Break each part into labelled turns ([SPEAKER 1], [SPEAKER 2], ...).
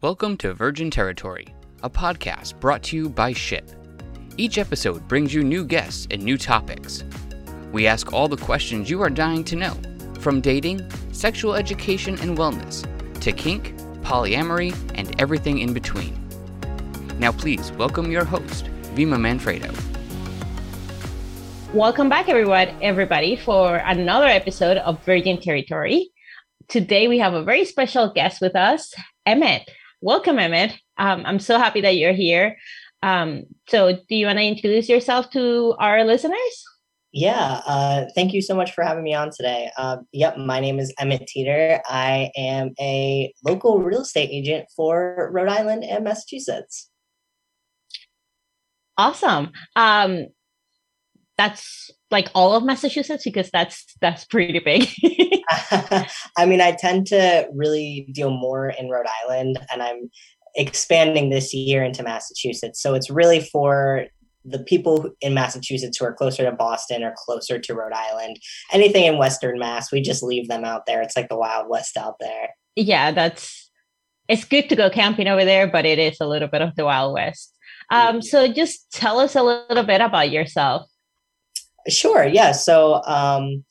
[SPEAKER 1] Welcome to Virgin Territory, a podcast brought to you by Ship. Each episode brings you new guests and new topics. We ask all the questions you are dying to know, from dating, sexual education and wellness, to kink, polyamory, and everything in between. Now, please welcome your host, Vima Manfredo.
[SPEAKER 2] Welcome back, everyone, everybody, for another episode of Virgin Territory. Today, we have a very special guest with us, Emmett. Welcome, Emmett. Um, I'm so happy that you're here. Um, so, do you want to introduce yourself to our listeners?
[SPEAKER 3] Yeah, uh, thank you so much for having me on today. Uh, yep, my name is Emmett Teeter. I am a local real estate agent for Rhode Island and Massachusetts.
[SPEAKER 2] Awesome. Um, that's like all of Massachusetts because that's that's pretty big.
[SPEAKER 3] I mean, I tend to really deal more in Rhode Island, and I'm expanding this year into Massachusetts. So it's really for the people in Massachusetts who are closer to Boston or closer to Rhode Island. Anything in Western Mass, we just leave them out there. It's like the Wild West out there.
[SPEAKER 2] Yeah, that's it's good to go camping over there, but it is a little bit of the Wild West. Um, so just tell us a little bit about yourself.
[SPEAKER 3] Sure. Yeah. So, um,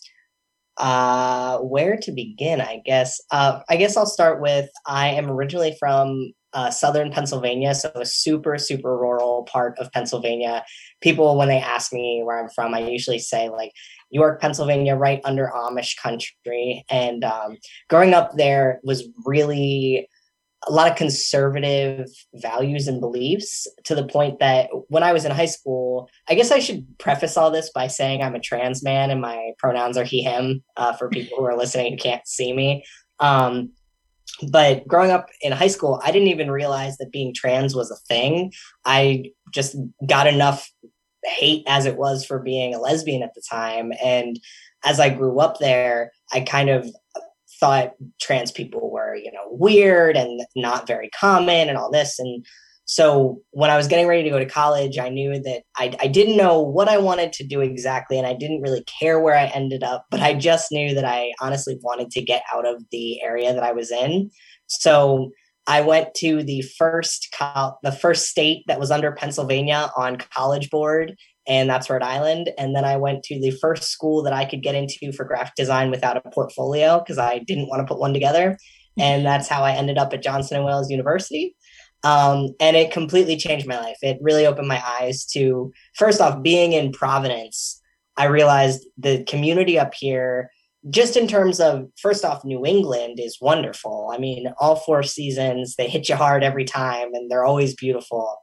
[SPEAKER 3] uh, where to begin? I guess. Uh, I guess I'll start with I am originally from uh, southern Pennsylvania, so a super super rural part of Pennsylvania. People, when they ask me where I'm from, I usually say like York, Pennsylvania, right under Amish country. And um, growing up there was really a lot of conservative values and beliefs to the point that when I was in high school, I guess I should preface all this by saying I'm a trans man and my pronouns are he, him uh, for people who are listening who can't see me. Um, but growing up in high school, I didn't even realize that being trans was a thing. I just got enough hate as it was for being a lesbian at the time. And as I grew up there, I kind of thought trans people you know, weird and not very common and all this. And so when I was getting ready to go to college, I knew that I, I didn't know what I wanted to do exactly, and I didn't really care where I ended up, but I just knew that I honestly wanted to get out of the area that I was in. So I went to the first col- the first state that was under Pennsylvania on College Board, and that's Rhode Island. And then I went to the first school that I could get into for graphic design without a portfolio because I didn't want to put one together. And that's how I ended up at Johnson and Wales University. Um, and it completely changed my life. It really opened my eyes to first off being in Providence. I realized the community up here, just in terms of first off, New England is wonderful. I mean, all four seasons they hit you hard every time, and they're always beautiful.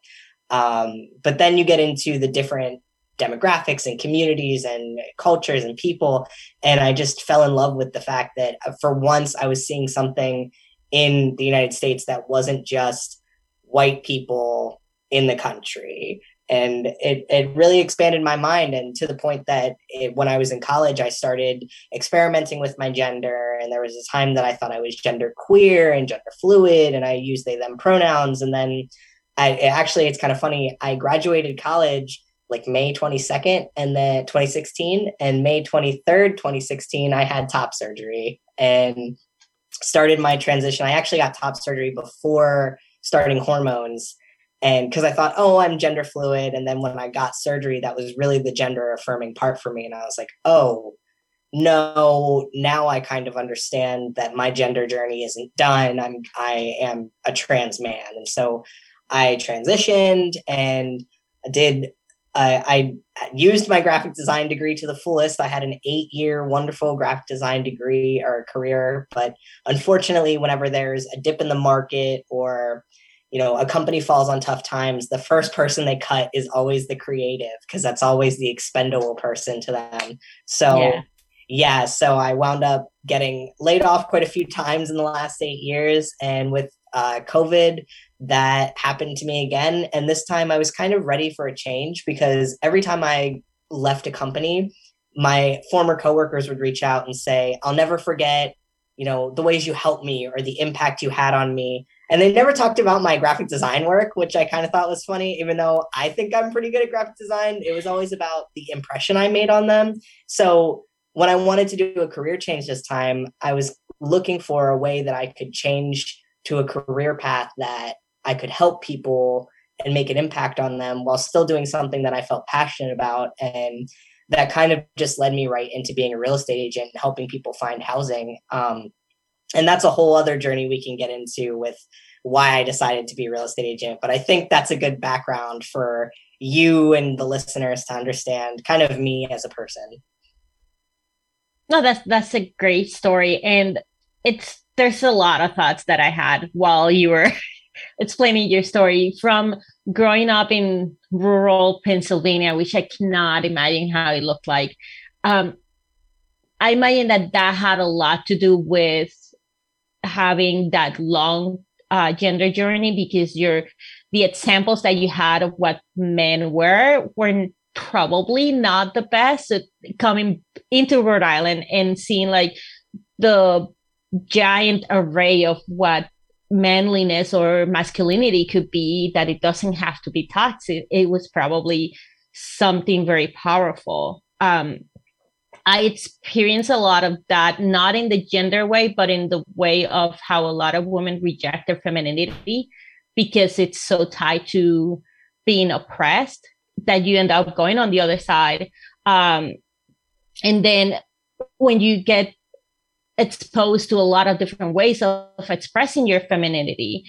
[SPEAKER 3] Um, but then you get into the different demographics and communities and cultures and people. And I just fell in love with the fact that uh, for once I was seeing something in the United States that wasn't just white people in the country. And it, it really expanded my mind. And to the point that it, when I was in college, I started experimenting with my gender. And there was a time that I thought I was gender queer and gender fluid, and I used they, them pronouns. And then I actually, it's kind of funny. I graduated college like May 22nd and then 2016 and May 23rd 2016 I had top surgery and started my transition. I actually got top surgery before starting hormones and because I thought, oh, I'm gender fluid. And then when I got surgery, that was really the gender affirming part for me. And I was like, oh, no, now I kind of understand that my gender journey isn't done. I'm I am a trans man. And so I transitioned and did I, I used my graphic design degree to the fullest. I had an eight year wonderful graphic design degree or career, but unfortunately, whenever there's a dip in the market or you know a company falls on tough times, the first person they cut is always the creative because that's always the expendable person to them. So. Yeah. yeah, so I wound up getting laid off quite a few times in the last eight years. And with uh, COVID, that happened to me again. And this time I was kind of ready for a change because every time I left a company, my former coworkers would reach out and say, I'll never forget, you know, the ways you helped me or the impact you had on me. And they never talked about my graphic design work, which I kind of thought was funny, even though I think I'm pretty good at graphic design. It was always about the impression I made on them. So when I wanted to do a career change this time, I was looking for a way that I could change to a career path that I could help people and make an impact on them while still doing something that I felt passionate about. And that kind of just led me right into being a real estate agent and helping people find housing. Um, and that's a whole other journey we can get into with why I decided to be a real estate agent. But I think that's a good background for you and the listeners to understand kind of me as a person.
[SPEAKER 2] No, that's that's a great story. And it's there's a lot of thoughts that I had while you were explaining your story from growing up in rural Pennsylvania, which I cannot imagine how it looked like. Um, I imagine that that had a lot to do with having that long uh, gender journey because your the examples that you had of what men were were probably not the best. So coming into Rhode Island and seeing like the giant array of what manliness or masculinity could be that it doesn't have to be toxic. It was probably something very powerful. Um, i experienced a lot of that not in the gender way but in the way of how a lot of women reject their femininity because it's so tied to being oppressed that you end up going on the other side. Um, and then when you get exposed to a lot of different ways of expressing your femininity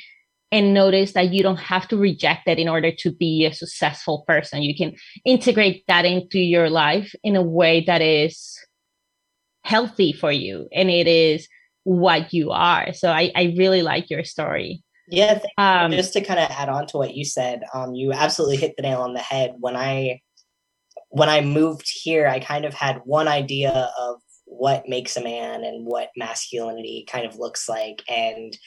[SPEAKER 2] and notice that you don't have to reject it in order to be a successful person. You can integrate that into your life in a way that is healthy for you and it is what you are. So I, I really like your story.
[SPEAKER 3] Yeah, um, just to kind of add on to what you said, um, you absolutely hit the nail on the head. When I when I moved here, I kind of had one idea of what makes a man and what masculinity kind of looks like. And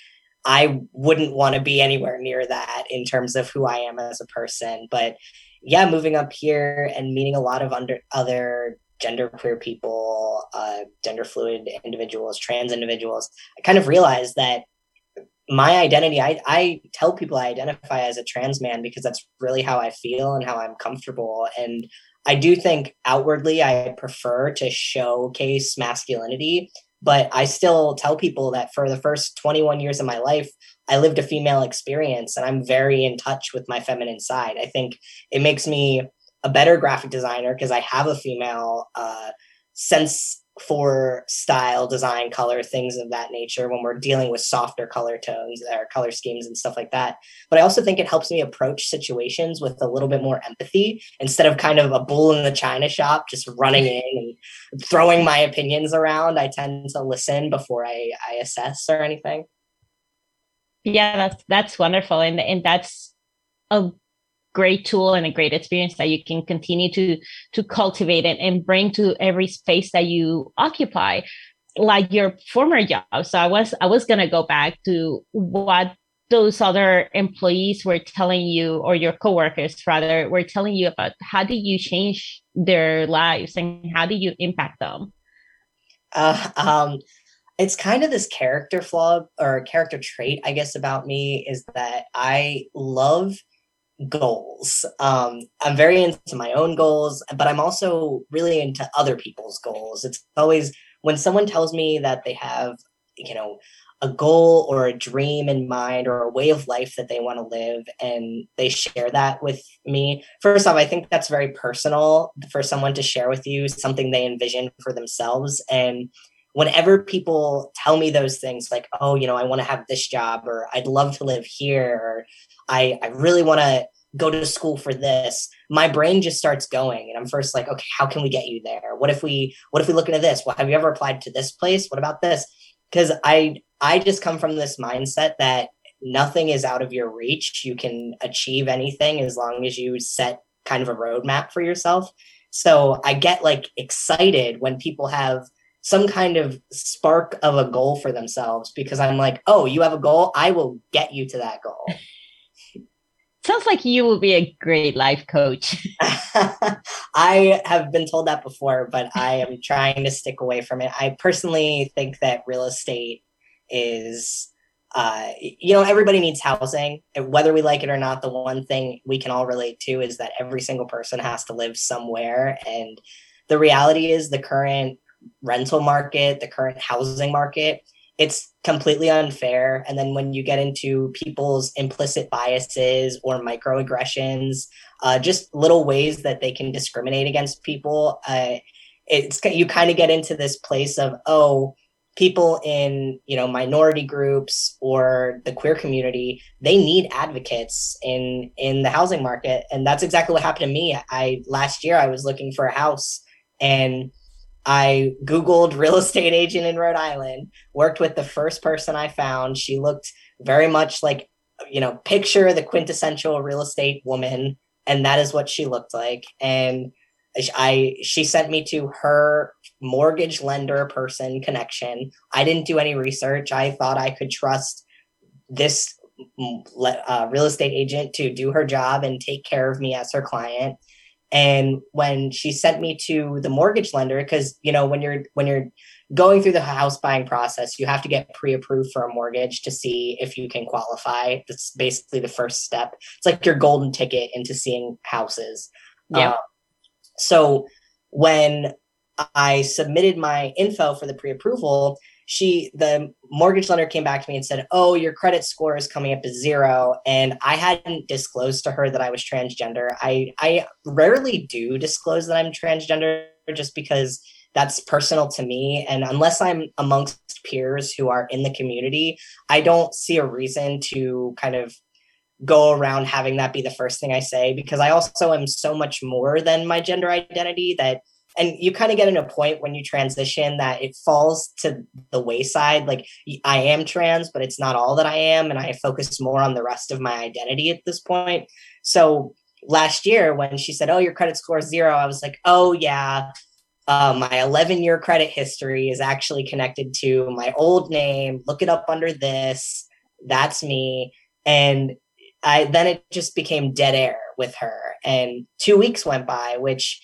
[SPEAKER 3] i wouldn't want to be anywhere near that in terms of who i am as a person. But yeah moving up here and meeting a lot of under other gender queer people uh, gender fluid individuals trans individuals i kind of realized that my identity I, I tell people i identify as a trans man because that's really how i feel and how i'm comfortable. And I do think outwardly I prefer to showcase masculinity, but I still tell people that for the first 21 years of my life, I lived a female experience and I'm very in touch with my feminine side. I think it makes me a better graphic designer because I have a female uh, sense for style, design, color, things of that nature when we're dealing with softer color tones or color schemes and stuff like that. But I also think it helps me approach situations with a little bit more empathy instead of kind of a bull in the china shop, just running in and throwing my opinions around. I tend to listen before I, I assess or anything.
[SPEAKER 2] Yeah, that's that's wonderful. And and that's a great tool and a great experience that you can continue to to cultivate it and bring to every space that you occupy like your former job. So i was i was going to go back to what those other employees were telling you or your coworkers rather were telling you about. How did you change their lives and how did you impact them?
[SPEAKER 3] Uh, um, it's kind of this character flaw or character trait i guess about me is that i love goals. Um, I'm very into my own goals, but I'm also really into other people's goals. It's always when someone tells me that they have, you know, a goal or a dream in mind or a way of life that they want to live and they share that with me. First off, I think that's very personal for someone to share with you something they envision for themselves. And whenever people tell me those things like, oh, you know, I want to have this job or I'd love to live here or I, I really want to go to school for this. My brain just starts going and i'm first like okay how can we get you there? What if we what if we look into this? Well have you ever applied to this place? What about this? Because i i just come from this mindset that nothing is out of your reach. You can achieve anything as long as you set kind of a roadmap for yourself. So i get like excited when people have some kind of spark of a goal for themselves because i'm like oh you have a goal? I will get you to that goal
[SPEAKER 2] Sounds like you will be a great life coach.
[SPEAKER 3] I have been told that before, but I am trying to stick away from it. I personally think that real estate is uh, you know, everybody needs housing. Whether we like it or not, the one thing we can all relate to is that every single person has to live somewhere. And the reality is, the current rental market, the current housing market, it's completely unfair. And then when you get into people's implicit biases or microaggressions, uh, just little ways that they can discriminate against people, uh, it's you kind of get into this place of oh people in you know minority groups or the queer community they need advocates in in the housing market and that's exactly what happened to me i last year i was looking for a house and i googled real estate agent in rhode island worked with the first person i found she looked very much like you know picture the quintessential real estate woman and that is what she looked like and I she sent me to her mortgage lender person connection. I didn't do any research. I thought I could trust this mm, uh, real estate agent to do her job and take care of me as her client. And when she sent me to the mortgage lender, because you know when you're when you're going through the house buying process, you have to get pre-approved for a mortgage to see if you can qualify. That's basically the first step. It's like your golden ticket into seeing houses.
[SPEAKER 2] Yeah. Uh,
[SPEAKER 3] so when I submitted my info for the pre-approval, she the mortgage lender came back to me and said, "Oh, your credit score is coming up to zero. And I hadn't disclosed to her that I was transgender. I I rarely do disclose that I'm transgender just because that's personal to me and unless I'm amongst peers who are in the community, I don't see a reason to kind of go around having that be the first thing I say because I also am so much more than my gender identity that and you kind of get in a point when you transition that it falls to the wayside like I am trans but it's not all that I am and I focus more on the rest of my identity at this point. So last year when she said, "Oh, your credit score is 0," I was like, "Oh yeah, uh, my 11 year credit history is actually connected to my old name. Look it up under this. That's me." And I then it just became dead air with her. And two weeks went by, which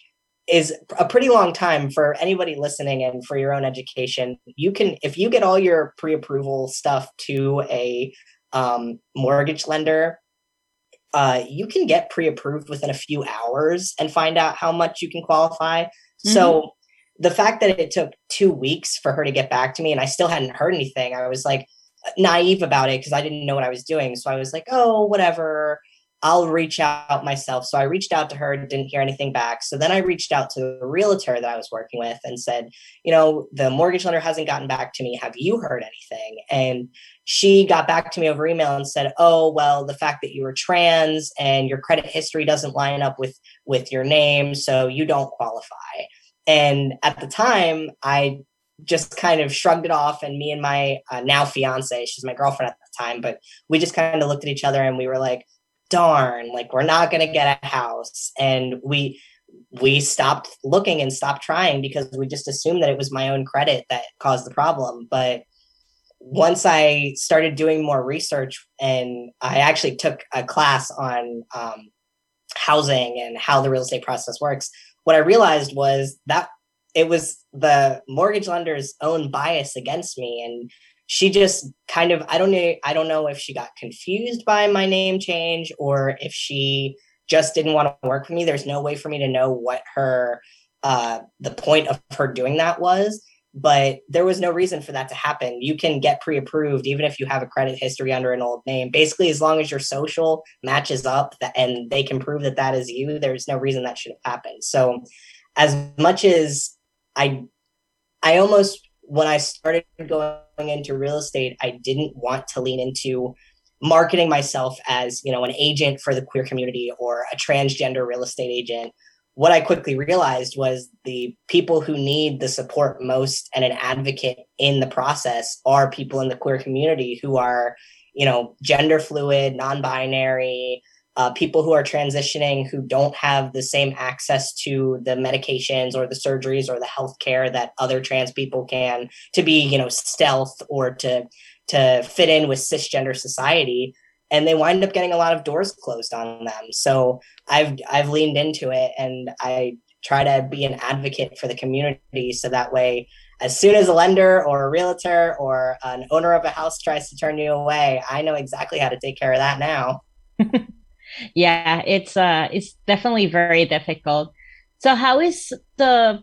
[SPEAKER 3] is a pretty long time for anybody listening and for your own education. You can, if you get all your pre approval stuff to a um, mortgage lender, uh, you can get pre approved within a few hours and find out how much you can qualify. Mm-hmm. So the fact that it took two weeks for her to get back to me and I still hadn't heard anything, I was like, naive about it because I didn't know what I was doing. So I was like, oh, whatever. I'll reach out myself. So I reached out to her, didn't hear anything back. So then I reached out to the realtor that I was working with and said, you know, the mortgage lender hasn't gotten back to me. Have you heard anything? And she got back to me over email and said, "Oh, well, the fact that you were trans and your credit history doesn't line up with with your name, so you don't qualify." And at the time, I just kind of shrugged it off and me and my uh, now fiance she's my girlfriend at the time but we just kind of looked at each other and we were like darn like we're not going to get a house. And we we stopped looking and stopped trying because we just assumed that it was my own credit that caused the problem. But once i started doing more research and i actually took a class on um, housing and how the real estate process works what i realized was that it was the mortgage lender's own bias against me. And she just kind of i don't know i don't know if she got confused by my name change or if she just didn't want to work with me. There's no way for me to know what her uh the point of her doing that was but there was no reason for that to happen. You can get pre-approved even if you have a credit history under an old name. Basically as long as your social matches up and they can prove that that is you there's no reason that should have happened. So as much as I I almost when I started going into real estate, I didn't want to lean into marketing myself as, you know, an agent for the queer community or a transgender real estate agent. What I quickly realized was the people who need the support most and an advocate in the process are people in the queer community who are, you know, gender fluid, non-binary, uh, people who are transitioning who don't have the same access to the medications or the surgeries or the health care that other trans people can to be you know stealth or to to fit in with cisgender society and they wind up getting a lot of doors closed on them. So i've i've leaned into it and i try to be an advocate for the community so that way as soon as a lender or a realtor or an owner of a house tries to turn you away i know exactly how to take care of that now
[SPEAKER 2] yeah it's uh it's definitely very difficult. So how is the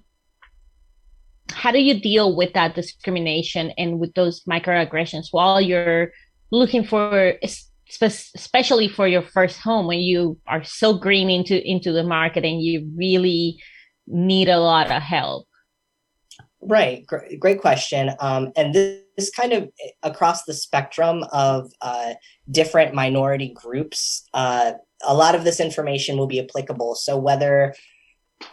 [SPEAKER 2] how do you deal with that discrimination and with those microaggressions while you're looking for especially for your first home when you are so green into into the market and you really need a lot of help
[SPEAKER 3] right great, great question um, and this, this, kind of across the spectrum of uh, different minority groups uh, a lot of this information will be applicable so whether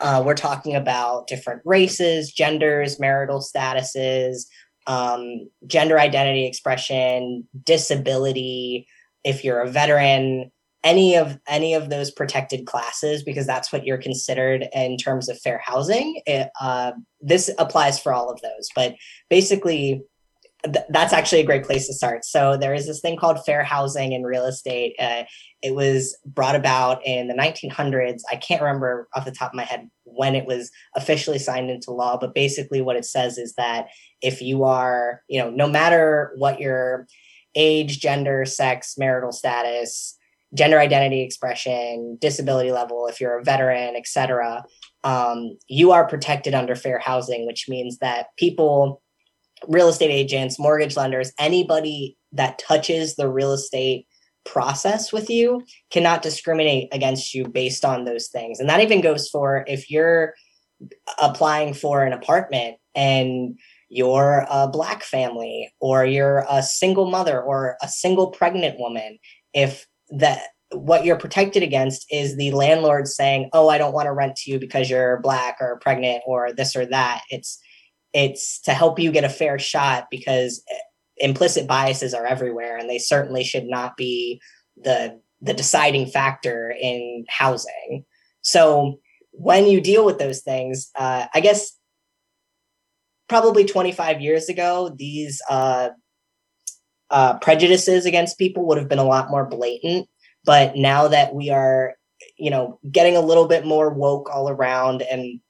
[SPEAKER 3] uh, we're talking about different races, genders, marital statuses, um, gender identity expression, disability. If you're a veteran, any of any of those protected classes, because that's what you're considered in terms of fair housing. It, uh, this applies for all of those, but basically, th- that's actually a great place to start. So there is this thing called fair housing in real estate. Uh, it was brought about in the 1900s. I can't remember off the top of my head when it was officially signed into law, but basically what it says is that if you are, you know, no matter what your age, gender, sex, marital status, gender identity expression, disability level, if you're a veteran, etc., um, you are protected under fair housing, which means that people real estate agents, mortgage lenders, anybody that touches the real estate process with you cannot discriminate against you based on those things. And that even goes for if you're applying for an apartment and you're a black family or you're a single mother or a single pregnant woman if that what you're protected against is the landlord saying oh i don't want to rent to you because you're black or pregnant or this or that. It's it's to help you get a fair shot because implicit biases are everywhere and they certainly should not be the the deciding factor in housing. So when you deal with those things uh, i guess probably 25 years ago these uh, uh, prejudices against people would have been a lot more blatant. But now that we are you know getting a little bit more woke all around and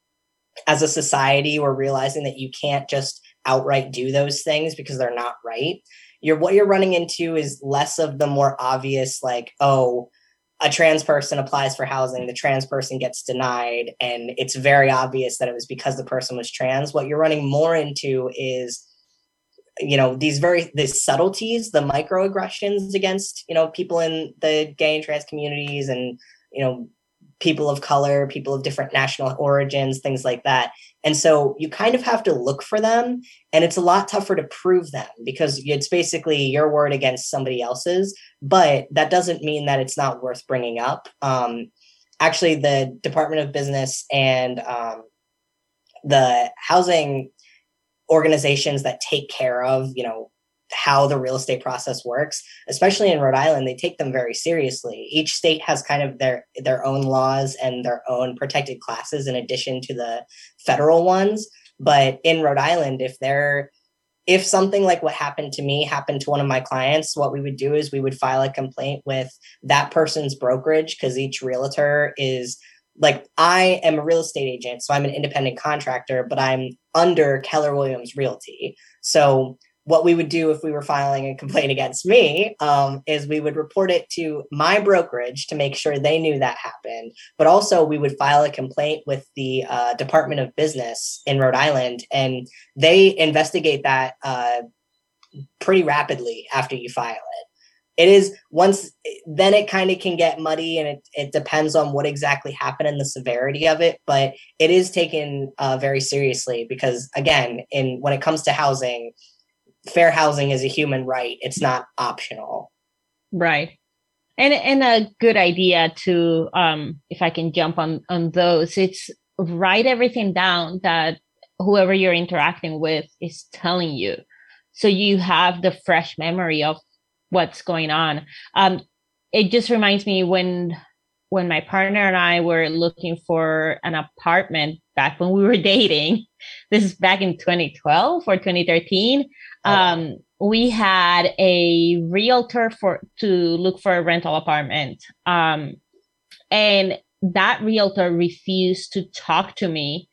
[SPEAKER 3] as a society we're realizing that you can't just outright do those things because they're not right. You're what you're running into is less of the more obvious like oh a trans person applies for housing the trans person gets denied and it's very obvious that it was because the person was trans. What you're running more into is you know these very these subtleties the microaggressions against you know people in the gay and trans communities and you know people of color, people of different national origins, things like that. And so you kind of have to look for them. And it's a lot tougher to prove them because it's basically your word against somebody else's. But that doesn't mean that it's not worth bringing up. Um, actually, the Department of Business and um, the housing organizations that take care of, you know, how the real estate process works especially in rhode island they take them very seriously. Each state has kind of their their own laws and their own protected classes in addition to the federal ones. But in rhode island if they're if something like what happened to me happened to one of my clients what we would do is we would file a complaint with that person's brokerage because each realtor is like I am a real estate agent, so I'm an independent contractor, but I'm under Keller Williams Realty. So what we would do if we were filing a complaint against me um, is we would report it to my brokerage to make sure they knew that happened. But also, we would file a complaint with the uh, Department of Business in Rhode Island, and they investigate that uh, pretty rapidly after you file it. It is once then it kind of can get muddy and it, it depends on what exactly happened and the severity of it, but it is taken uh, very seriously because again, in when it comes to housing, fair housing is a human right. It's not optional.
[SPEAKER 2] Right. And and a good idea to um if I can jump on on those, it's write everything down that whoever you're interacting with is telling you. So you have the fresh memory of what's going on. Um it just reminds me when when my partner and I were looking for an apartment back when we were dating, this is back in 2012 or 2013 um, we had a realtor for to look for a rental apartment. Um, and that realtor refused to talk to me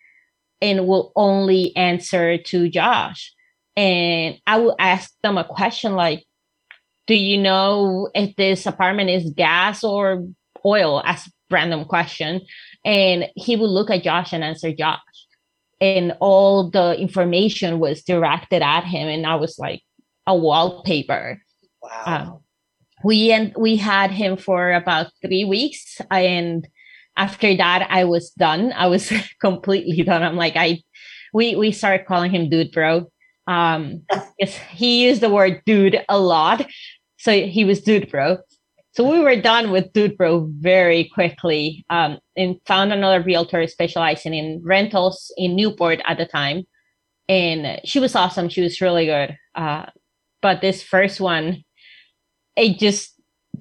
[SPEAKER 2] and will only answer to josh. And i will ask them a question like do you know if this apartment is gas or oil? As random question. And he would look at josh and answer josh. And all the information was directed at him. And i was like a wallpaper.
[SPEAKER 3] Wow.
[SPEAKER 2] um, we and we had him for about three weeks. And after that i was done. I was completely done. I'm like i we we started calling him dude bro um yes he used the word dude a lot. So he was dude bro. So we were done with dude bro very quickly. Um and found another realtor specializing in rentals in newport at the time. And she was awesome. She was really good. Uh but this first one it just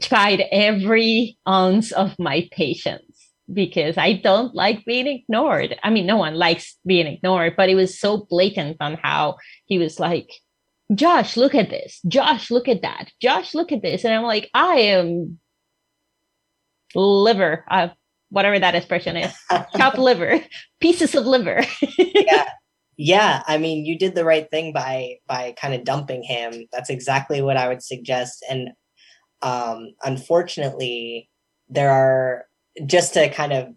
[SPEAKER 2] tried every ounce of my patience because I don't like being ignored. I mean, no one likes being ignored, but it was so blatant on how he was like, Josh, look at this. Josh, look at that. Josh, look at this. And I'm like, I am liver, uh, whatever that expression is, chopped liver, pieces of liver.
[SPEAKER 3] yeah. Yeah, I mean, you did the right thing by by kind of dumping him. That's exactly what I would suggest. And um, unfortunately, there are just to kind of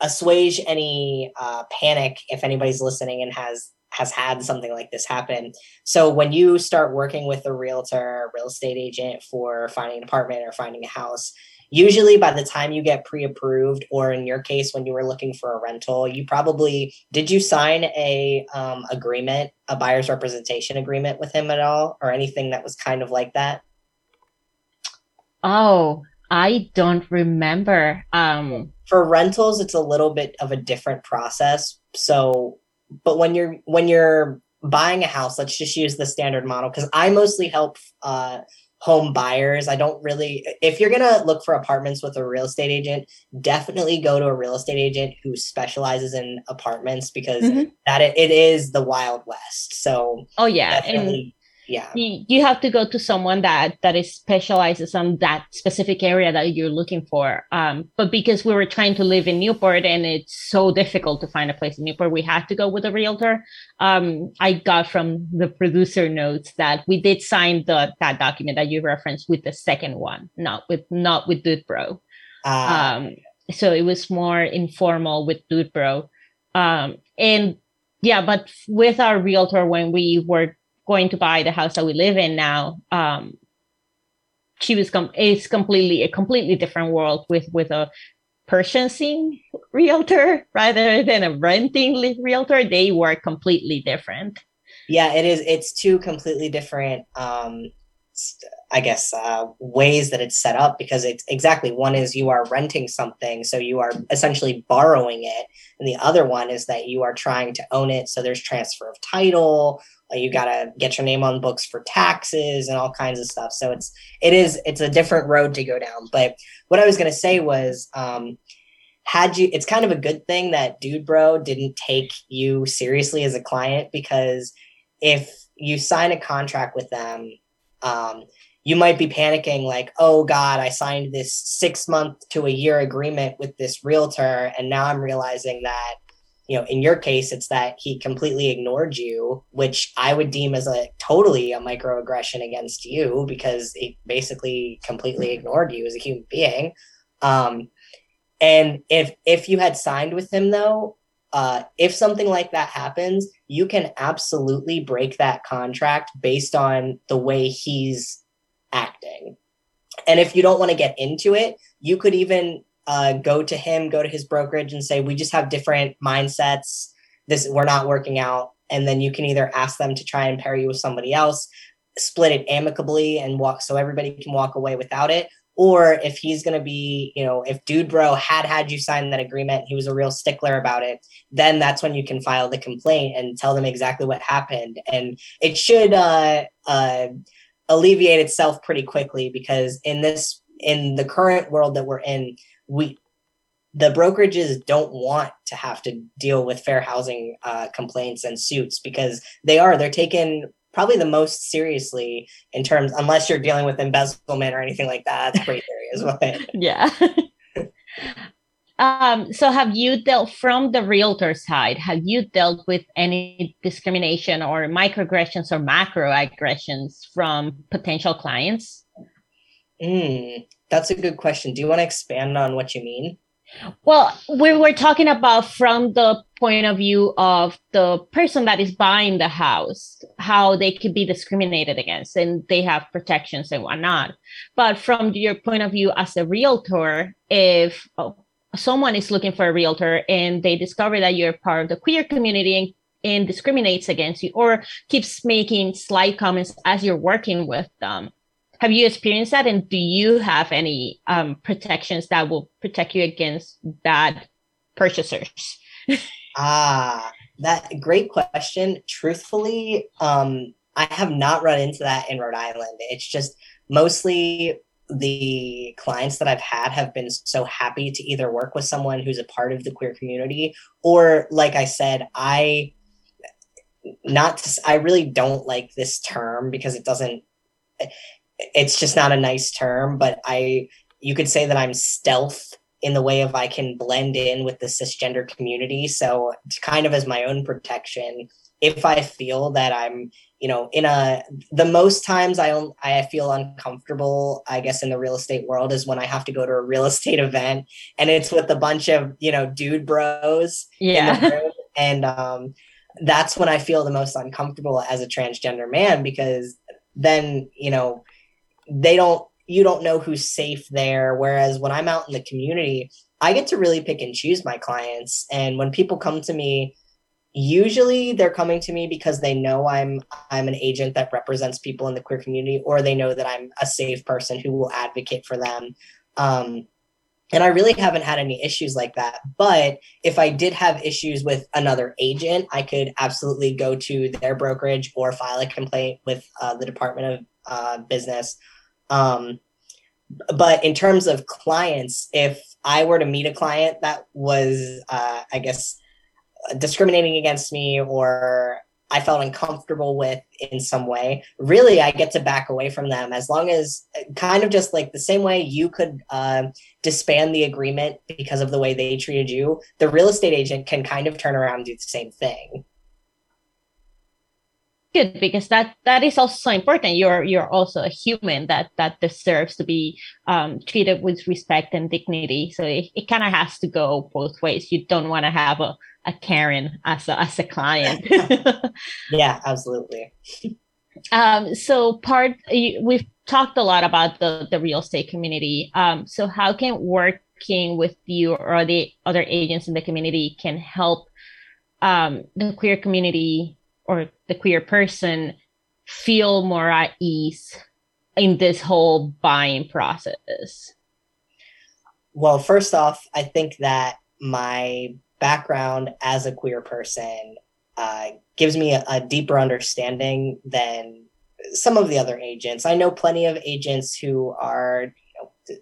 [SPEAKER 3] assuage any uh, panic if anybody's listening and has has had something like this happen. So when you start working with a realtor, real estate agent for finding an apartment or finding a house, usually by the time you get pre-approved or in your case when you were looking for a rental you probably did you sign a um, agreement a buyer's representation agreement with him at all or anything that was kind of like that
[SPEAKER 2] oh i don't remember um
[SPEAKER 3] for rentals it's a little bit of a different process so but when you're when you're buying a house let's just use the standard model because i mostly help uh, home buyers. I don't really, if you're going to look for apartments with a real estate agent, definitely go to a real estate agent who specializes in apartments because mm-hmm. that it, it is the Wild West. So,
[SPEAKER 2] oh, yeah. And
[SPEAKER 3] yeah.
[SPEAKER 2] You, you have to go to someone that that is specializes on that specific area that you're looking for. Um, but because we were trying to live in newport and it's so difficult to find a place in newport we had to go with a realtor. Um, i got from the producer notes that we did sign the that document that you referenced with the second one not with not with dude bro uh, um, so it was more informal with dude bro um, and yeah but with our realtor when we were going to buy the house that we live in now um she was com- it's completely a completely different world with with a purchasing realtor rather than a renting realtor. They were completely different.
[SPEAKER 3] Yeah it is it's two completely different um I guess, uh, ways that it's set up because it's exactly one is you are renting something, so you are essentially borrowing it, and the other one is that you are trying to own it. So there's transfer of title, you got to get your name on books for taxes and all kinds of stuff so it's it is it's a different road to go down but what i was to say was um had you it's kind of a good thing that dude bro didn't take you seriously as a client because if you sign a contract with them um you might be panicking like oh god i signed this six month to a year agreement with this realtor and now i'm realizing that you know in your case it's that he completely ignored you which i would deem as a totally a microaggression against you because he basically completely ignored you as a human being. Um and if if you had signed with him though uh, if something like that happens, you can absolutely break that contract based on the way he's acting. And if you don't want to get into it, you could even uh, go to him, go to his brokerage, and say, "We just have different mindsets. This we're not working out." And then you can either ask them to try and pair you with somebody else, split it amicably, and walk so everybody can walk away without it. Or if he's going to be, you know, if Dude Bro had had you sign that agreement, he was a real stickler about it, then that's when you can file the complaint and tell them exactly what happened. And it should uh, uh, alleviate itself pretty quickly because in this, in the current world that we're in, we the brokerages don't want to have to deal with fair housing uh, complaints and suits because they are they're taken probably the most seriously in terms unless you're dealing with embezzlement or anything like that that's pretty serious
[SPEAKER 2] yeah um, so have you dealt from the realtor side have you dealt with any discrimination or microaggressions or macroaggressions from potential clients
[SPEAKER 3] mm, that's a good question. Do you want to expand on what you mean?
[SPEAKER 2] Well, we were talking about from the point of view of the person that is buying the house, how they could be discriminated against and they have protections and whatnot. But from your point of view as a realtor, if oh, someone is looking for a realtor and they discover that you're part of the queer community and, and discriminates against you or keeps making slight comments as you're working with them, have you experienced that? And do you have any um, protections that will protect you against bad purchasers?
[SPEAKER 3] Ah that great question. Truthfully um, i have not run into that in rhode island. It's just mostly the clients that i've had have been so happy to either work with someone who's a part of the queer community or like i said i not to, i really don't like this term because it doesn't it's just not a nice term, but I you could say that I'm stealth in the way of I can blend in with the cisgender community. So kind of as my own protection, if I feel that I'm, you know, in a the most times I I feel uncomfortable, I guess in the real estate world is when I have to go to a real estate event and it's with a bunch of, you know, dude bros.
[SPEAKER 2] Yeah.
[SPEAKER 3] and um that's when I feel the most uncomfortable as a transgender man because then, you know, they don't you don't know who's safe there whereas when i'm out in the community i get to really pick and choose my clients and when people come to me usually they're coming to me because they know i'm i'm an agent that represents people in the queer community or they know that i'm a safe person who will advocate for them. Um, and i really haven't had any issues like that. But if i did have issues with another agent i could absolutely go to their brokerage or file a complaint with uh, the department of uh, business. Um, but in terms of clients, if I were to meet a client that was, uh, I guess, discriminating against me or I felt uncomfortable with in some way, really, I get to back away from them. As long as kind of just like the same way you could uh, disband the agreement because of the way they treated you, the real estate agent can kind of turn around and do the same thing
[SPEAKER 2] good because that that is also so important. You're you're also a human that that deserves to be um, treated with respect and dignity. So it, it kind of has to go both ways. You don't want to have a, a karen as a, as a client.
[SPEAKER 3] Yeah absolutely.
[SPEAKER 2] Um, so part we've talked a lot about the the real estate community. Um, so how can working with you or the other agents in the community can help um, the queer community or the queer person feel more at ease in this whole buying process?
[SPEAKER 3] Well, first off, I think that my background as a queer person uh, gives me a, a, deeper understanding than some of the other agents. I know plenty of agents who are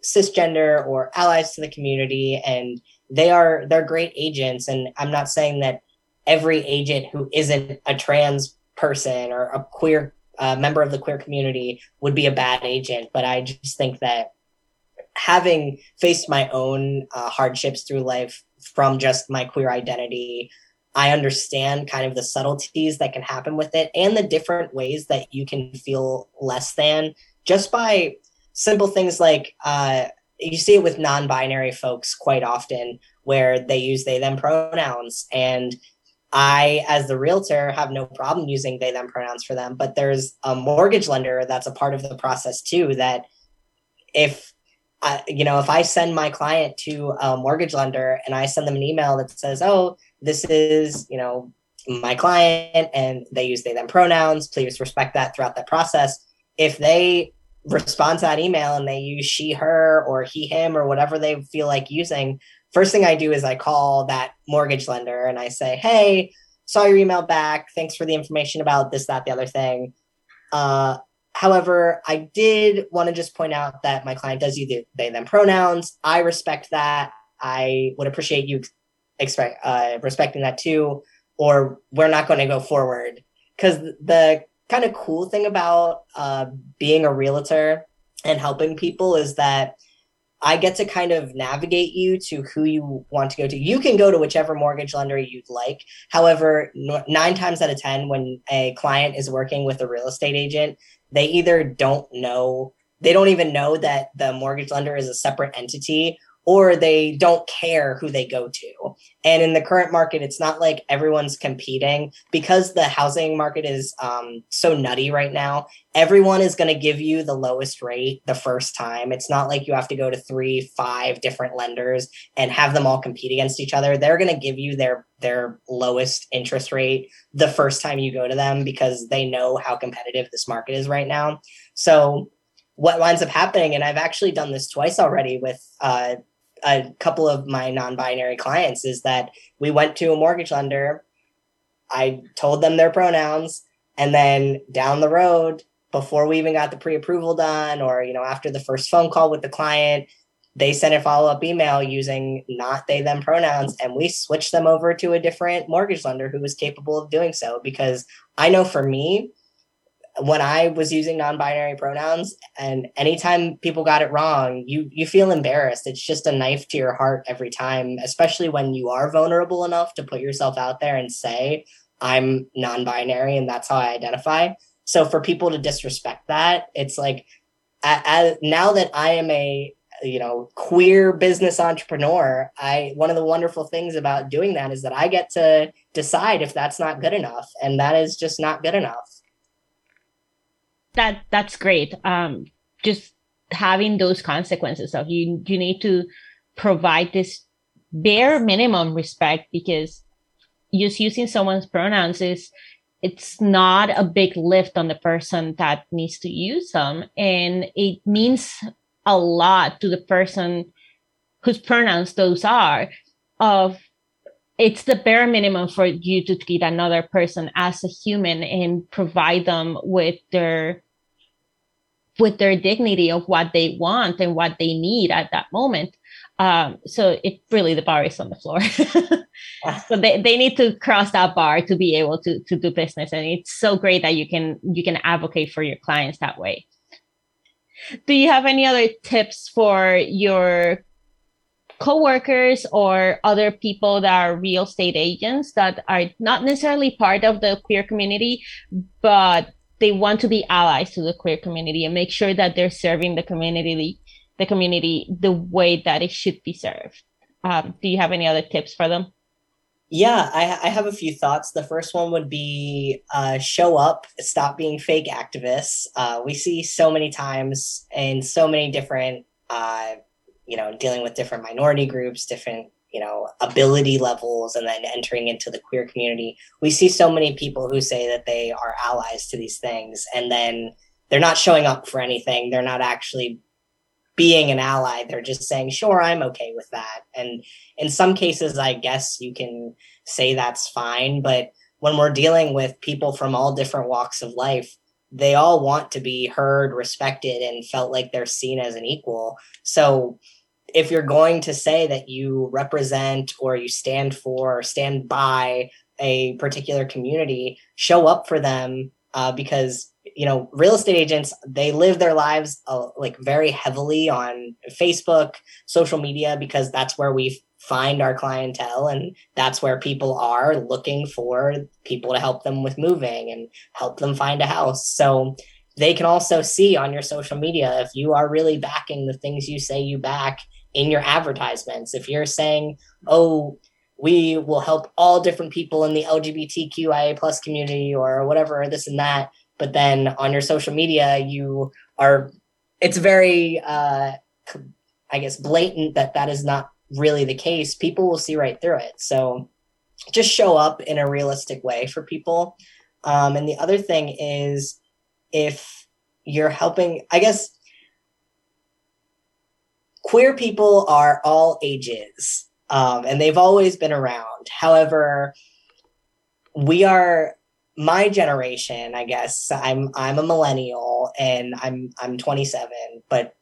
[SPEAKER 3] cisgender or allies to the community, and they are they're great agents. And I'm not saying that every agent who isn't a trans person or a queer uh, member of the queer community would be a bad agent. But I just think that having faced my own uh, hardships through life from just my queer identity, I understand kind of the subtleties that can happen with it and the different ways that you can feel less than just by simple things like uh, you see it with non-binary folks quite often where they use they them pronouns and I, as the realtor, have no problem using they them pronouns for them. But there's a mortgage lender that's a part of the process too. That if I, you know, if I send my client to a mortgage lender and I send them an email that says, "Oh, this is you know my client," and they use they them pronouns, please respect that throughout that process. If they respond to that email and they use she, her, or he, him, or whatever they feel like using, first thing I do is I call that mortgage lender and I say, hey, saw your email back. Thanks for the information about this, that, the other thing. Uh, however, I did want to just point out that my client does use they, them pronouns. I respect that. I would appreciate you expect, uh, respecting that too, or we're not going to go forward. Because the kind of cool thing about uh, being a realtor and helping people is that I get to kind of navigate you to who you want to go to. You can go to whichever mortgage lender you'd like. However, nine times out of 10, when a client is working with a real estate agent, they either don't know, they don't even know that the mortgage lender is a separate entity, or they don't care who they go to. And in the current market, it's not like everyone's competing because the housing market is um, so nutty right now. Everyone is going to give you the lowest rate the first time. It's not like you have to go to three, five different lenders and have them all compete against each other. They're going to give you their their lowest interest rate the first time you go to them because they know how competitive this market is right now. So what winds up happening, and I've actually done this twice already with uh, a couple of my non-binary clients is that we went to a mortgage lender i told them their pronouns and then down the road before we even got the pre-approval done or you know after the first phone call with the client they sent a follow-up email using not they them pronouns and we switched them over to a different mortgage lender who was capable of doing so because i know for me when I was using non-binary pronouns and anytime people got it wrong, you you feel embarrassed. It's just a knife to your heart every time, especially when you are vulnerable enough to put yourself out there and say, I'm non-binary and that's how I identify. So for people to disrespect that, it's like I, now that I am a you know queer business entrepreneur i one of the wonderful things about doing that is that i get to decide if that's not good enough and that is just not good enough
[SPEAKER 2] that that's great. Um, just having those consequences of you you need to provide this bare minimum respect because just using someone's pronouns is it's not a big lift on the person that needs to use them and it means a lot to the person whose pronouns those are of it's the bare minimum for you to treat another person as a human and provide them with their with their dignity of what they want and what they need at that moment. Um, so it really the bar is on the floor. So they, they need to cross that bar to be able to to do business. And it's so great that you can you can advocate for your clients that way. Do you have any other tips for your co-workers or other people that are real estate agents that are not necessarily part of the queer community but they want to be allies to the queer community and make sure that they're serving the community the community the way that it should be served. Um, do you have any other tips for them?
[SPEAKER 3] Yeah I, I have a few thoughts. The first one would be uh, show up stop being fake activists. Uh, we see so many times in so many different uh, you know, dealing with different minority groups, different, you know, ability levels, and then entering into the queer community. We see so many people who say that they are allies to these things, and then they're not showing up for anything. They're not actually being an ally. They're just saying, sure, I'm okay with that. And in some cases, I guess you can say that's fine. But when we're dealing with people from all different walks of life, they all want to be heard, respected, and felt like they're seen as an equal. So if you're going to say that you represent or you stand for or stand by a particular community, show up for them uh, because you know real estate agents they live their lives uh, like very heavily on Facebook, social media because that's where we find our clientele and that's where people are looking for people to help them with moving and help them find a house. So they can also see on your social media if you are really backing the things you say you back in your advertisements if you're saying oh we will help all different people in the lgbtqia plus community or whatever this and that but then on your social media you are it's very uh i guess blatant that that is not really the case, people will see right through it. So just show up in a realistic way for people. Um, and the other thing is if you're helping, I guess queer people are all ages um, and they've always been around. However, we are my generation, I guess. I'm I'm a millennial and I'm I'm 27, but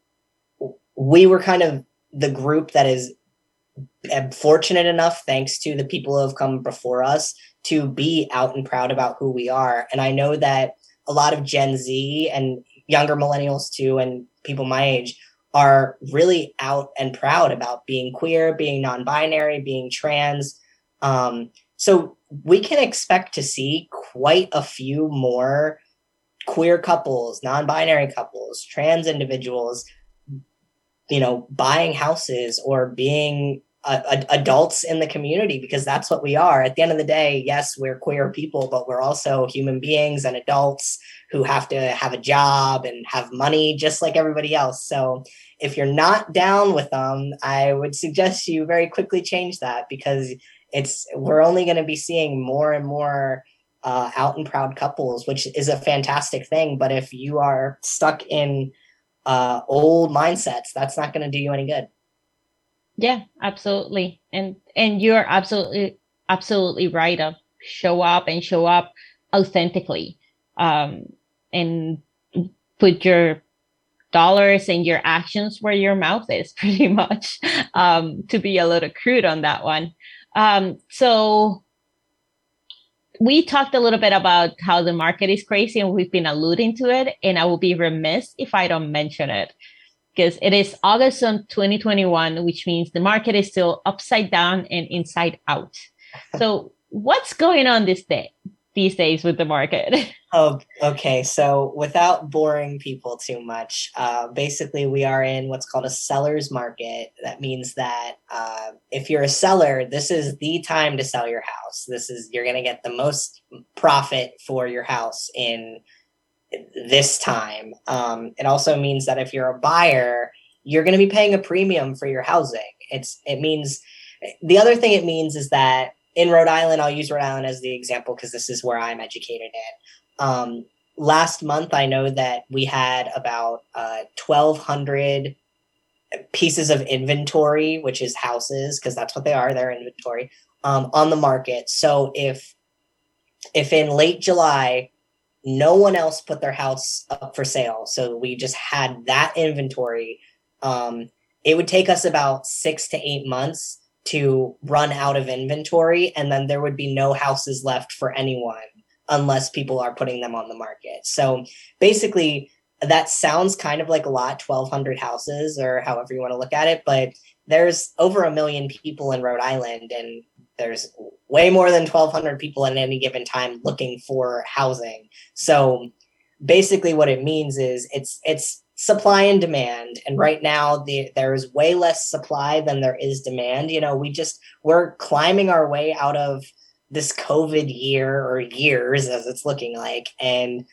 [SPEAKER 3] we were kind of the group that is fortunate enough, thanks to the people who have come before us, to be out and proud about who we are. And I know that a lot of Gen Z and younger millennials too, and people my age are really out and proud about being queer, being non-binary, being trans. Um, so we can expect to see quite a few more queer couples, non-binary couples, trans individuals you know, buying houses or being uh, adults in the community because that's what we are. At the end of the day, yes, we're queer people, but we're also human beings and adults who have to have a job and have money just like everybody else. So if you're not down with them, I would suggest you very quickly change that because it's we're only going to be seeing more and more uh, out and proud couples, which is a fantastic thing. But if you are stuck in uh, old mindsets, that's not going to do you any good.
[SPEAKER 2] Yeah, absolutely. And and you're absolutely absolutely right. Of show up and show up authentically, um, and put your dollars and your actions where your mouth is, pretty much. Um, to be a little crude on that one. Um, so we talked a little bit about how the market is crazy and we've been alluding to it and i will be remiss if i don't mention it because it is August of 2021, which means the market is still upside down and inside out. So, what's going on this day these days with the market?
[SPEAKER 3] Oh, okay. So, without boring people too much, uh, basically, we are in what's called a seller's market. That means that uh, if you're a seller, this is the time to sell your house. This is you're going to get the most profit for your house in this time. Um, it also means that if you're a buyer, you're going to be paying a premium for your housing. It's it means the other thing it means is that in Rhode Island, I'll use Rhode Island as the example because this is where I'm educated in. Um, last month, I know that we had about uh, 1,200 pieces of inventory, which is houses, because that's what they are, they're inventory, um, on the market. So if if in late July no one else put their house up for sale. So we just had that inventory. Um, it would take us about six to eight months to run out of inventory, and then there would be no houses left for anyone unless people are putting them on the market. So basically, that sounds kind of like a lot 1200 houses or however you want to look at it but there's over a million people in rhode island and there's way more than 1200 people at any given time looking for housing. So basically what it means is it's it's supply and demand. And right now the there is way less supply than there is demand. You know we just we're climbing our way out of this covid year or years as it's looking like. And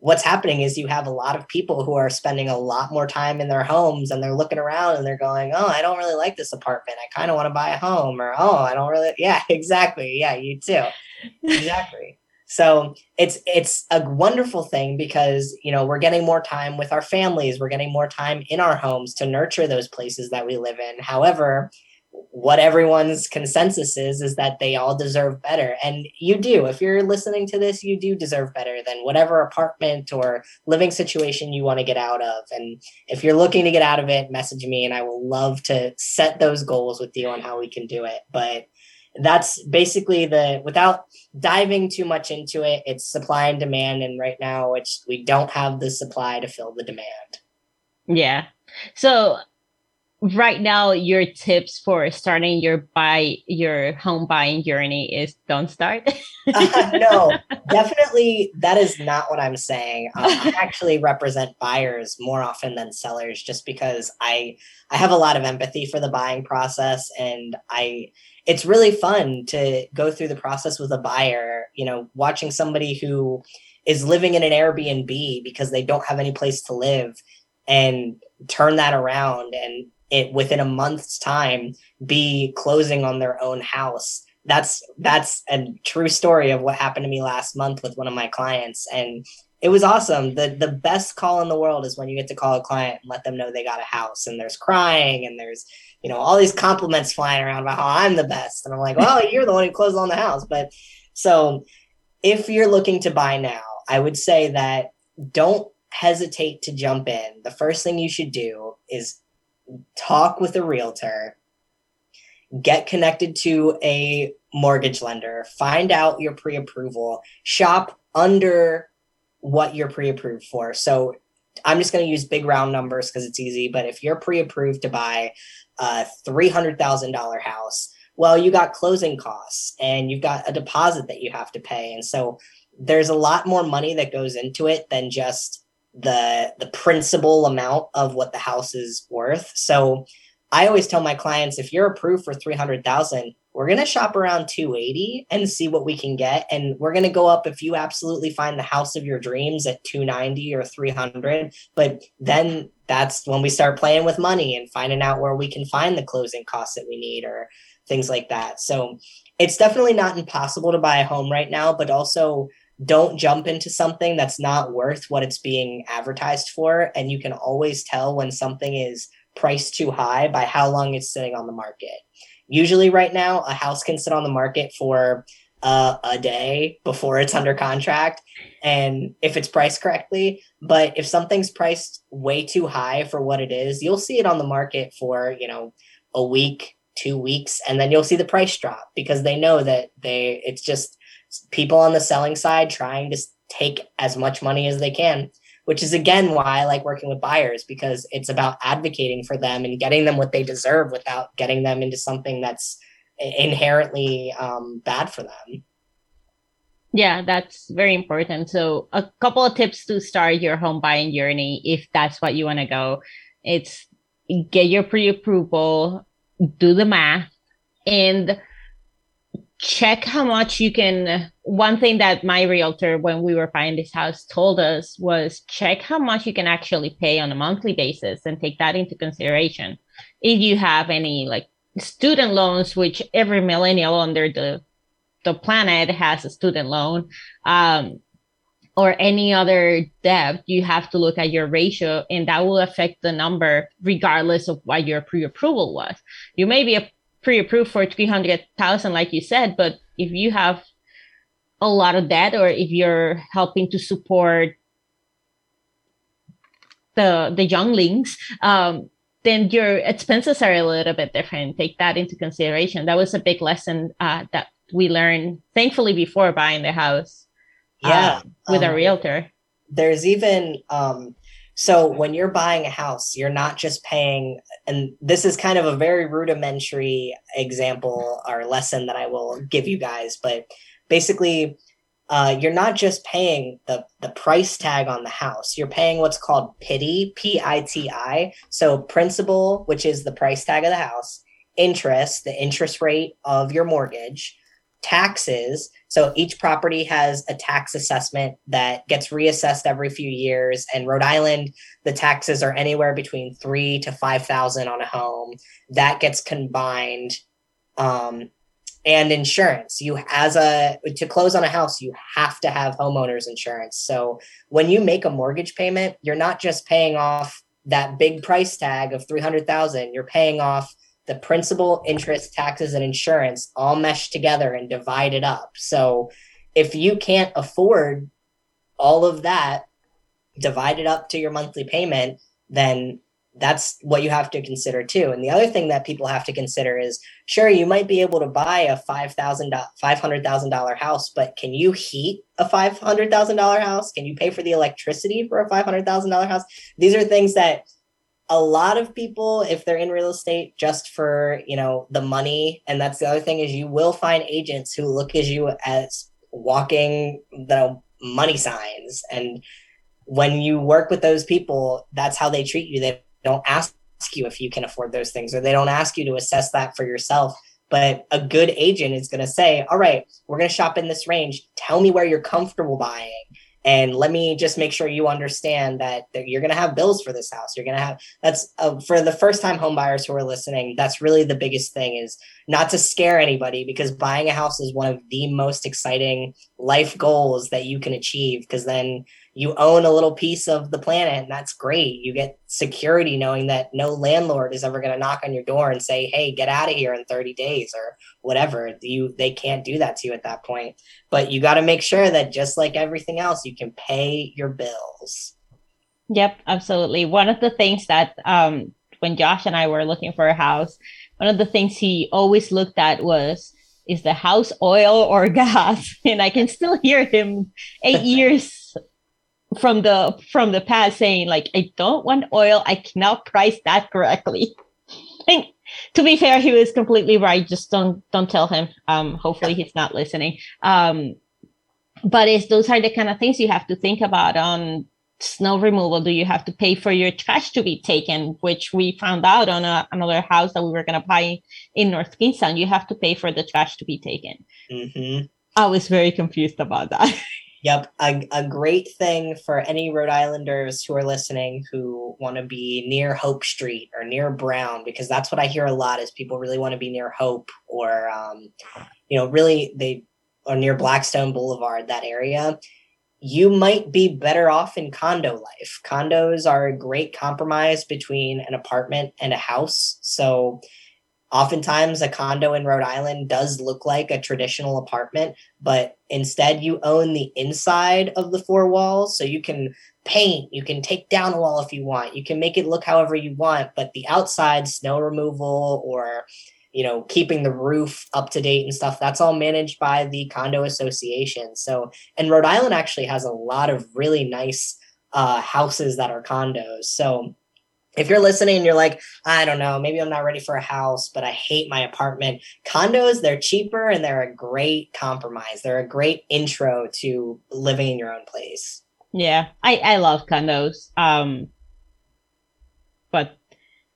[SPEAKER 3] what's happening is you have a lot of people who are spending a lot more time in their homes and they're looking around and they're going, Oh, I don't really like this apartment. I kind of want to buy a home or, Oh, I don't really. Yeah, exactly. Yeah, you too. exactly. So it's it's a wonderful thing because you know we're getting more time with our families, we're getting more time in our homes to nurture those places that we live in. However, what everyone's consensus is is that they all deserve better. And you do. If you're listening to this you do deserve better than whatever apartment or living situation you want to get out of. And if you're looking to get out of it message me and i will love to set those goals with you on how we can do it. But that's basically the without diving too much into it it's supply and demand. And right now it's we don't have the supply to fill the demand.
[SPEAKER 2] Yeah. So right now your tips for starting your buy your home buying journey is don't start.
[SPEAKER 3] Uh, no definitely that is not what i'm saying. Uh, i actually represent buyers more often than sellers just because i i have a lot of empathy for the buying process and i it's really fun to go through the process with a buyer you know watching somebody who is living in an airbnb because they don't have any place to live and turn that around and it within a month's time be closing on their own house. That's that's a true story of what happened to me last month with one of my clients. And it was awesome. The the best call in the world is when you get to call a client and let them know they got a house and there's crying and there's you know all these compliments flying around about how i'm the best. And i'm like well you're the one who closed on the house. But so if you're looking to buy now i would say that don't hesitate to jump in. The first thing you should do is talk with a realtor, get connected to a mortgage lender, find out your pre approval, shop under what you're pre approved for. So I'm just going to use big round numbers because it's easy. But if you're pre approved to buy a $300,000 house, well, you got closing costs and you've got a deposit that you have to pay. And so there's a lot more money that goes into it than just the the principal amount of what the house is worth. So I always tell my clients if you're approved for 300,000, we're going to shop around 280 and see what we can get and we're going to go up if you absolutely find the house of your dreams at 290 or 300, but then that's when we start playing with money and finding out where we can find the closing costs that we need or things like that. So it's definitely not impossible to buy a home right now, but also don't jump into something that's not worth what it's being advertised for. And you can always tell when something is priced too high by how long it's sitting on the market. Usually, right now, a house can sit on the market for uh, a day before it's under contract and if it's priced correctly but if something's priced way too high for what it is you'll see it on the market for you know a week two weeks and then you'll see the price drop because they know that they it's just people on the selling side trying to take as much money as they can which is again why I like working with buyers because it's about advocating for them and getting them what they deserve without getting them into something that's inherently um, bad for them.
[SPEAKER 2] Yeah, that's very important. So, a couple of tips to start your home buying journey if that's what you want to go. It's get your pre approval, do the math, and check how much you can. One thing that my realtor when we were buying this house told us was check how much you can actually pay on a monthly basis and take that into consideration. If you have any like student loans which every millennial under the the planet has a student loan um, or any other debt you have to look at your ratio and that will affect the number regardless of what your pre-approval was. You may be a pre-approved for 300,000 like you said but if you have a lot of debt or if you're helping to support the the younglings um, then your expenses are a little bit different. Take that into consideration. That was a big lesson uh, that we learned thankfully before buying the house
[SPEAKER 3] yeah
[SPEAKER 2] uh, with um, a realtor.
[SPEAKER 3] there's even um, so when you're buying a house, you're not just paying, and this is kind of a very rudimentary example or lesson that I will give you guys, but basically, uh, you're not just paying the the price tag on the house. You're paying what's called PITI, P I T I. So principal, which is the price tag of the house, interest, the interest rate of your mortgage, taxes. So each property has a tax assessment that gets reassessed every few years. And Rhode Island, the taxes are anywhere between three to five thousand on a home. That gets combined. Um, and insurance. You as a to close on a house, you have to have homeowners insurance. So when you make a mortgage payment, you're not just paying off that big price tag of 300,000, you're paying off the principal, interest, taxes, and insurance all meshed together and divided up. So if you can't afford all of that divided up to your monthly payment, then that's what you have to consider too. And the other thing that people have to consider is sure, you might be able to buy a $5,000, $500,000 house, but can you heat a $500,000 house? Can you pay for the electricity for a $500,000 house? These are things that a lot of people if they're in real estate just for you know the money and that's the other thing is you will find agents who look at you as walking the money signs. And when you work with those people that's how they treat you. They don't ask you if you can afford those things or they don't ask you to assess that for yourself. But a good agent is going to say all right we're going to shop in this range. Tell me where you're comfortable buying and let me just make sure you understand that, you're going to have bills for this house. You're going to have that's uh, for the first time home buyers who are listening that's really the biggest thing is not to scare anybody because buying a house is one of the most exciting life goals that you can achieve because then you own a little piece of the planet and that's great. You get security knowing that no landlord is ever going to knock on your door and say hey get out of here in 30 days or whatever. You they can't do that to you at that point. But you got to make sure that just like everything else you can pay your bills.
[SPEAKER 2] Yep absolutely. One of the things that um when josh and i were looking for a house one of the things he always looked at was is the house oil or gas? And i can still hear him eight years from the from the past saying like I don't want oil, I cannot price that correctly. and to be fair, he was completely right. Just don't don't tell him. Um, hopefully he's not listening. Um, but it's those are the kind of things you have to think about on snow removal do you have to pay for your trash to be taken which we found out on a, another house that we were going to buy in north kingstown you have to pay for the trash to be taken
[SPEAKER 3] hmm
[SPEAKER 2] i was very confused about that
[SPEAKER 3] Yep, a, a great thing for any Rhode Islanders who are listening who want to be near Hope Street or near Brown, because that's what I hear a lot is people really want to be near Hope or, um, you know, really they or near Blackstone Boulevard, that area. You might be better off in condo life. Condos are a great compromise between an apartment and a house. So oftentimes a condo in Rhode Island does look like a traditional apartment, but instead you own the inside of the four walls. So you can paint, you can take down a wall if you want, you can make it look however you want, but the outside snow removal or you know keeping the roof up to date and stuff that's all managed by the condo association so and rhode island actually has a lot of really nice uh, houses that are condos so if you're listening and you're like, I don't know, maybe I'm not ready for a house, but I hate my apartment. Condos, they're cheaper and they're a great compromise. They're a great intro to living in your own place.
[SPEAKER 2] Yeah, I, I love condos. Um, but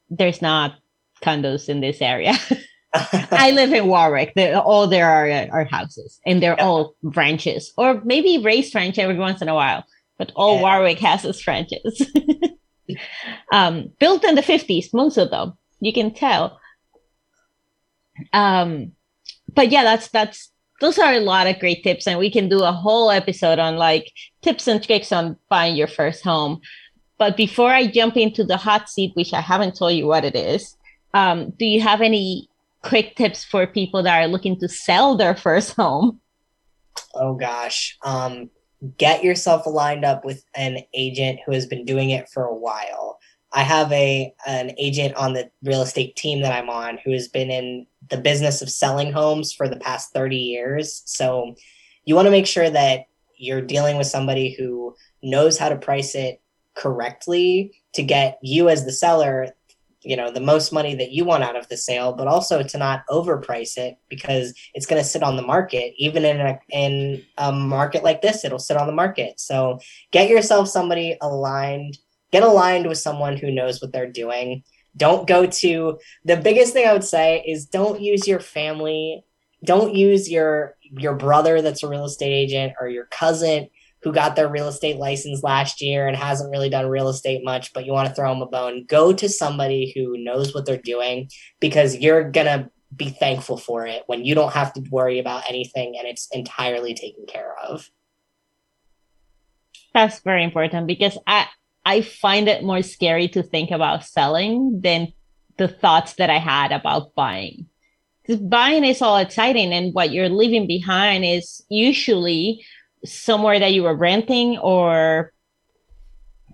[SPEAKER 2] there's not condos in this area. I live in Warwick. They're, all there are are houses, and they're yeah. all ranches, or maybe raised ranch every once in a while. But all yeah. Warwick has is ranches. um, built in the 50s, most of them, you can tell. Um, but yeah, that's that's those are a lot of great tips, and we can do a whole episode on like tips and tricks on buying your first home. But before I jump into the hot seat, which I haven't told you what it is, um, do you have any quick tips for people that are looking to sell their first home?
[SPEAKER 3] Oh gosh. Um, get yourself lined up with an agent who has been doing it for a while. I have a an agent on the real estate team that I'm on who has been in the business of selling homes for the past 30 years. So you want to make sure that you're dealing with somebody who knows how to price it correctly to get you as the seller you know the most money that you want out of the sale but also to not overprice it because it's going to sit on the market. Even in a in a market like this it'll sit on the market. So get yourself somebody aligned get aligned with someone who knows what they're doing. Don't go to the biggest thing i would say is don't use your family. Don't use your your brother that's a real estate agent or your cousin who got their real estate license last year and hasn't really done real estate much, but you want to throw them a bone, go to somebody who knows what they're doing because you're going to be thankful for it when you don't have to worry about anything and it's entirely taken care of.
[SPEAKER 2] That's very important because I I find it more scary to think about selling than the thoughts that I had about buying. Because buying is all exciting and what you're leaving behind is usually somewhere that you were renting or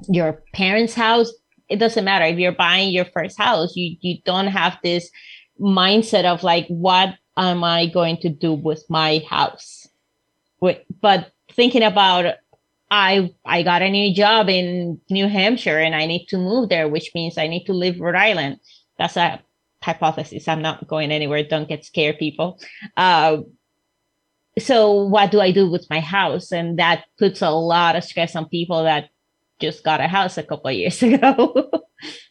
[SPEAKER 2] your parents' house, it doesn't matter. If you're buying your first house, you you don't have this mindset of like, what am I going to do with my house? But thinking about I I got a new job in New Hampshire and I need to move there, which means I need to leave Rhode Island. That's a hypothesis. I'm not going anywhere. Don't get scared, people. Uh, so what do I do with my house? And that puts a lot of stress on people that just got a house a couple of years ago.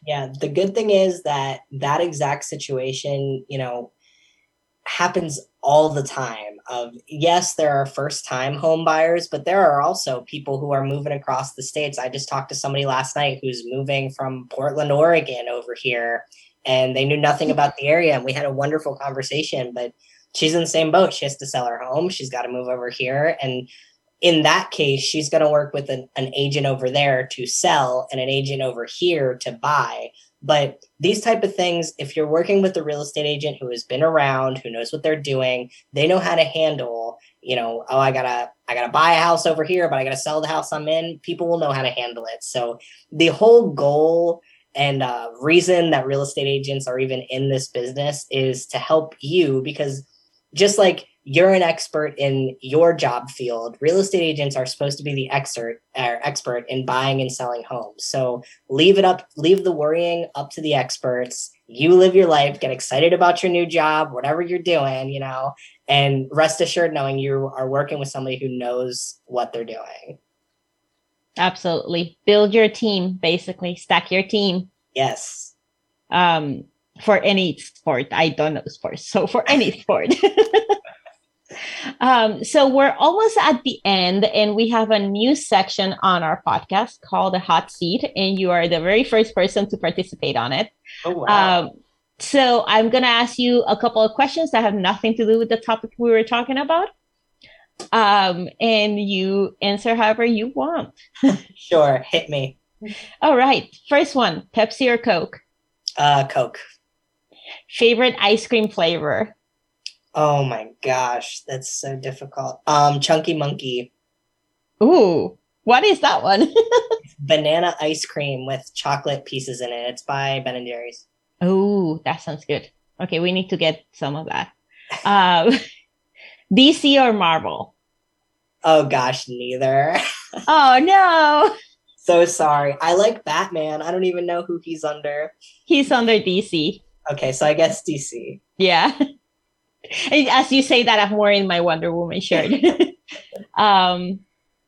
[SPEAKER 3] yeah, the good thing is that that exact situation, you know, happens all the time of yes there are first time home buyers but there are also people who are moving across the states i just talked to somebody last night who's moving from portland oregon over here and they knew nothing mm-hmm. about the area and we had a wonderful conversation but she's in the same boat. She has to sell her home. She's got to move over here. And in that case, she's going to work with an, an agent over there to sell and an agent over here to buy. But these type of things, if you're working with a real estate agent who has been around, who knows what they're doing, they know how to handle, you know, oh, I gotta, I gotta buy a house over here, but I gotta sell the house I'm in. People will know how to handle it. So the whole goal and uh, reason that real estate agents are even in this business is to help you because just like you're an expert in your job field, real estate agents are supposed to be the expert er, expert in buying and selling homes. So leave it up, leave the worrying up to the experts. You live your life, get excited about your new job, whatever you're doing, you know, and rest assured knowing you are working with somebody who knows what they're doing.
[SPEAKER 2] Absolutely. Build your team, basically. Stack your team.
[SPEAKER 3] Yes.
[SPEAKER 2] Um, for any sport. I don't know sports. So for any sport. um, so we're almost at the end, and we have a new section on our podcast called the hot seat, and you are the very first person to participate on it.
[SPEAKER 3] Oh wow.
[SPEAKER 2] Um, so I'm gonna ask you a couple of questions that have nothing to do with the topic we were talking about. Um, and you answer however you want.
[SPEAKER 3] sure, hit me.
[SPEAKER 2] All right. First one, Pepsi or Coke?
[SPEAKER 3] Uh Coke.
[SPEAKER 2] Favorite ice cream flavor?
[SPEAKER 3] Oh my gosh, that's so difficult. Um Chunky Monkey.
[SPEAKER 2] Ooh, what is that one?
[SPEAKER 3] Banana ice cream with chocolate pieces in it. It's by Ben and Jerry's.
[SPEAKER 2] Oh, that sounds good. Okay, we need to get some of that. Um, DC or Marvel?
[SPEAKER 3] Oh gosh, neither.
[SPEAKER 2] Oh no,
[SPEAKER 3] so sorry. I like Batman. I don't even know who he's under.
[SPEAKER 2] he's under DC.
[SPEAKER 3] Okay, so I guess DC.
[SPEAKER 2] Yeah. As you say that, I'm wearing my Wonder Woman shirt. um,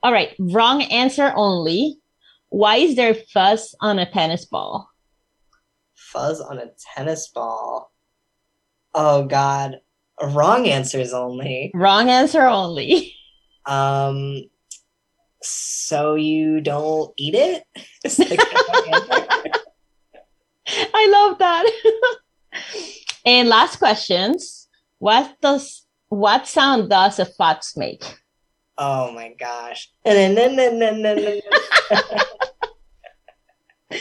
[SPEAKER 2] all right, wrong answer only. Why is there fuzz on a tennis ball?
[SPEAKER 3] Fuzz on a tennis ball. Oh god. Wrong answers only.
[SPEAKER 2] Wrong answer only.
[SPEAKER 3] Um so you don't eat it? It's like the wrong answer.
[SPEAKER 2] I love that. And last questions. What does what sound does a fox make?
[SPEAKER 3] oh my gosh.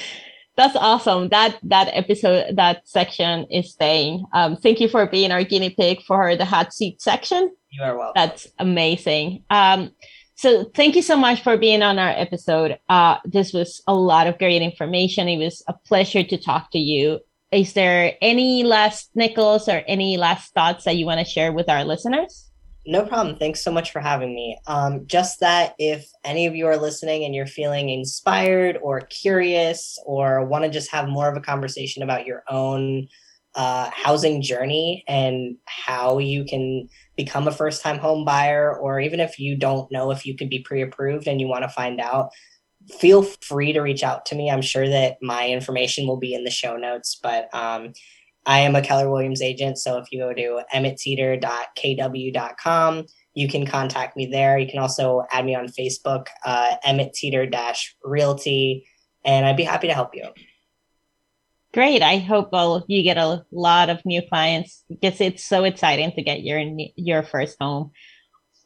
[SPEAKER 2] That's awesome. That that episode that section is staying. Um, thank you for being our guinea pig for the hot seat section.
[SPEAKER 3] You are welcome.
[SPEAKER 2] That's amazing. Um, so thank you so much for being on our episode. Uh, this was a lot of great information. It was a pleasure to talk to you. Is there any last nickels or any last thoughts that you want to share with our listeners?
[SPEAKER 3] No problem. Thanks so much for having me. Um, just that if any of you are listening and you're feeling inspired or curious or want to just have more of a conversation about your own uh, housing journey and how you can become a first time home buyer, or even if you don't know if you could be pre approved and you want to find out, feel free to reach out to me. I'm sure that my information will be in the show notes, but um, I am a Keller Williams agent. So if you go to emmettteeter.kw.com, you can contact me there. You can also add me on Facebook, uh, Emmett Teeter Realty, and I'd be happy to help you.
[SPEAKER 2] Great. I hope well, you get a lot of new clients because it's so exciting to get your your first home.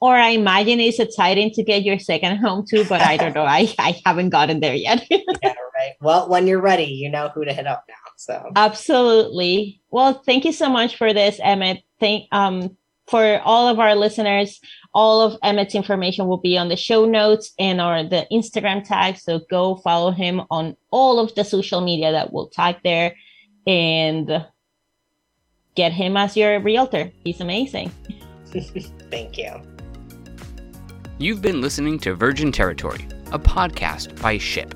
[SPEAKER 2] Or I imagine it's exciting to get your second home too, but I don't know. I, I haven't gotten there yet.
[SPEAKER 3] yeah, right. Well, when you're ready, you know who to hit up now. So
[SPEAKER 2] Absolutely. Well, thank you so much for this, Emmett. Thank um for all of our listeners. All of Emmett's information will be on the show notes and or the Instagram tag. So go follow him on all of the social media that we'll tag there and get him as your realtor. He's amazing.
[SPEAKER 3] thank you.
[SPEAKER 1] You've been listening to Virgin Territory, a podcast by SHIP,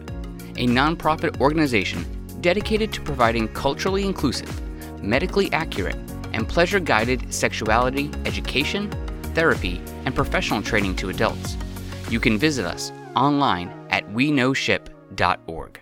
[SPEAKER 1] a nonprofit organization dedicated to providing culturally inclusive, medically accurate, and pleasure guided sexuality education, therapy, and professional training to adults. You can visit us online at weknowship.org.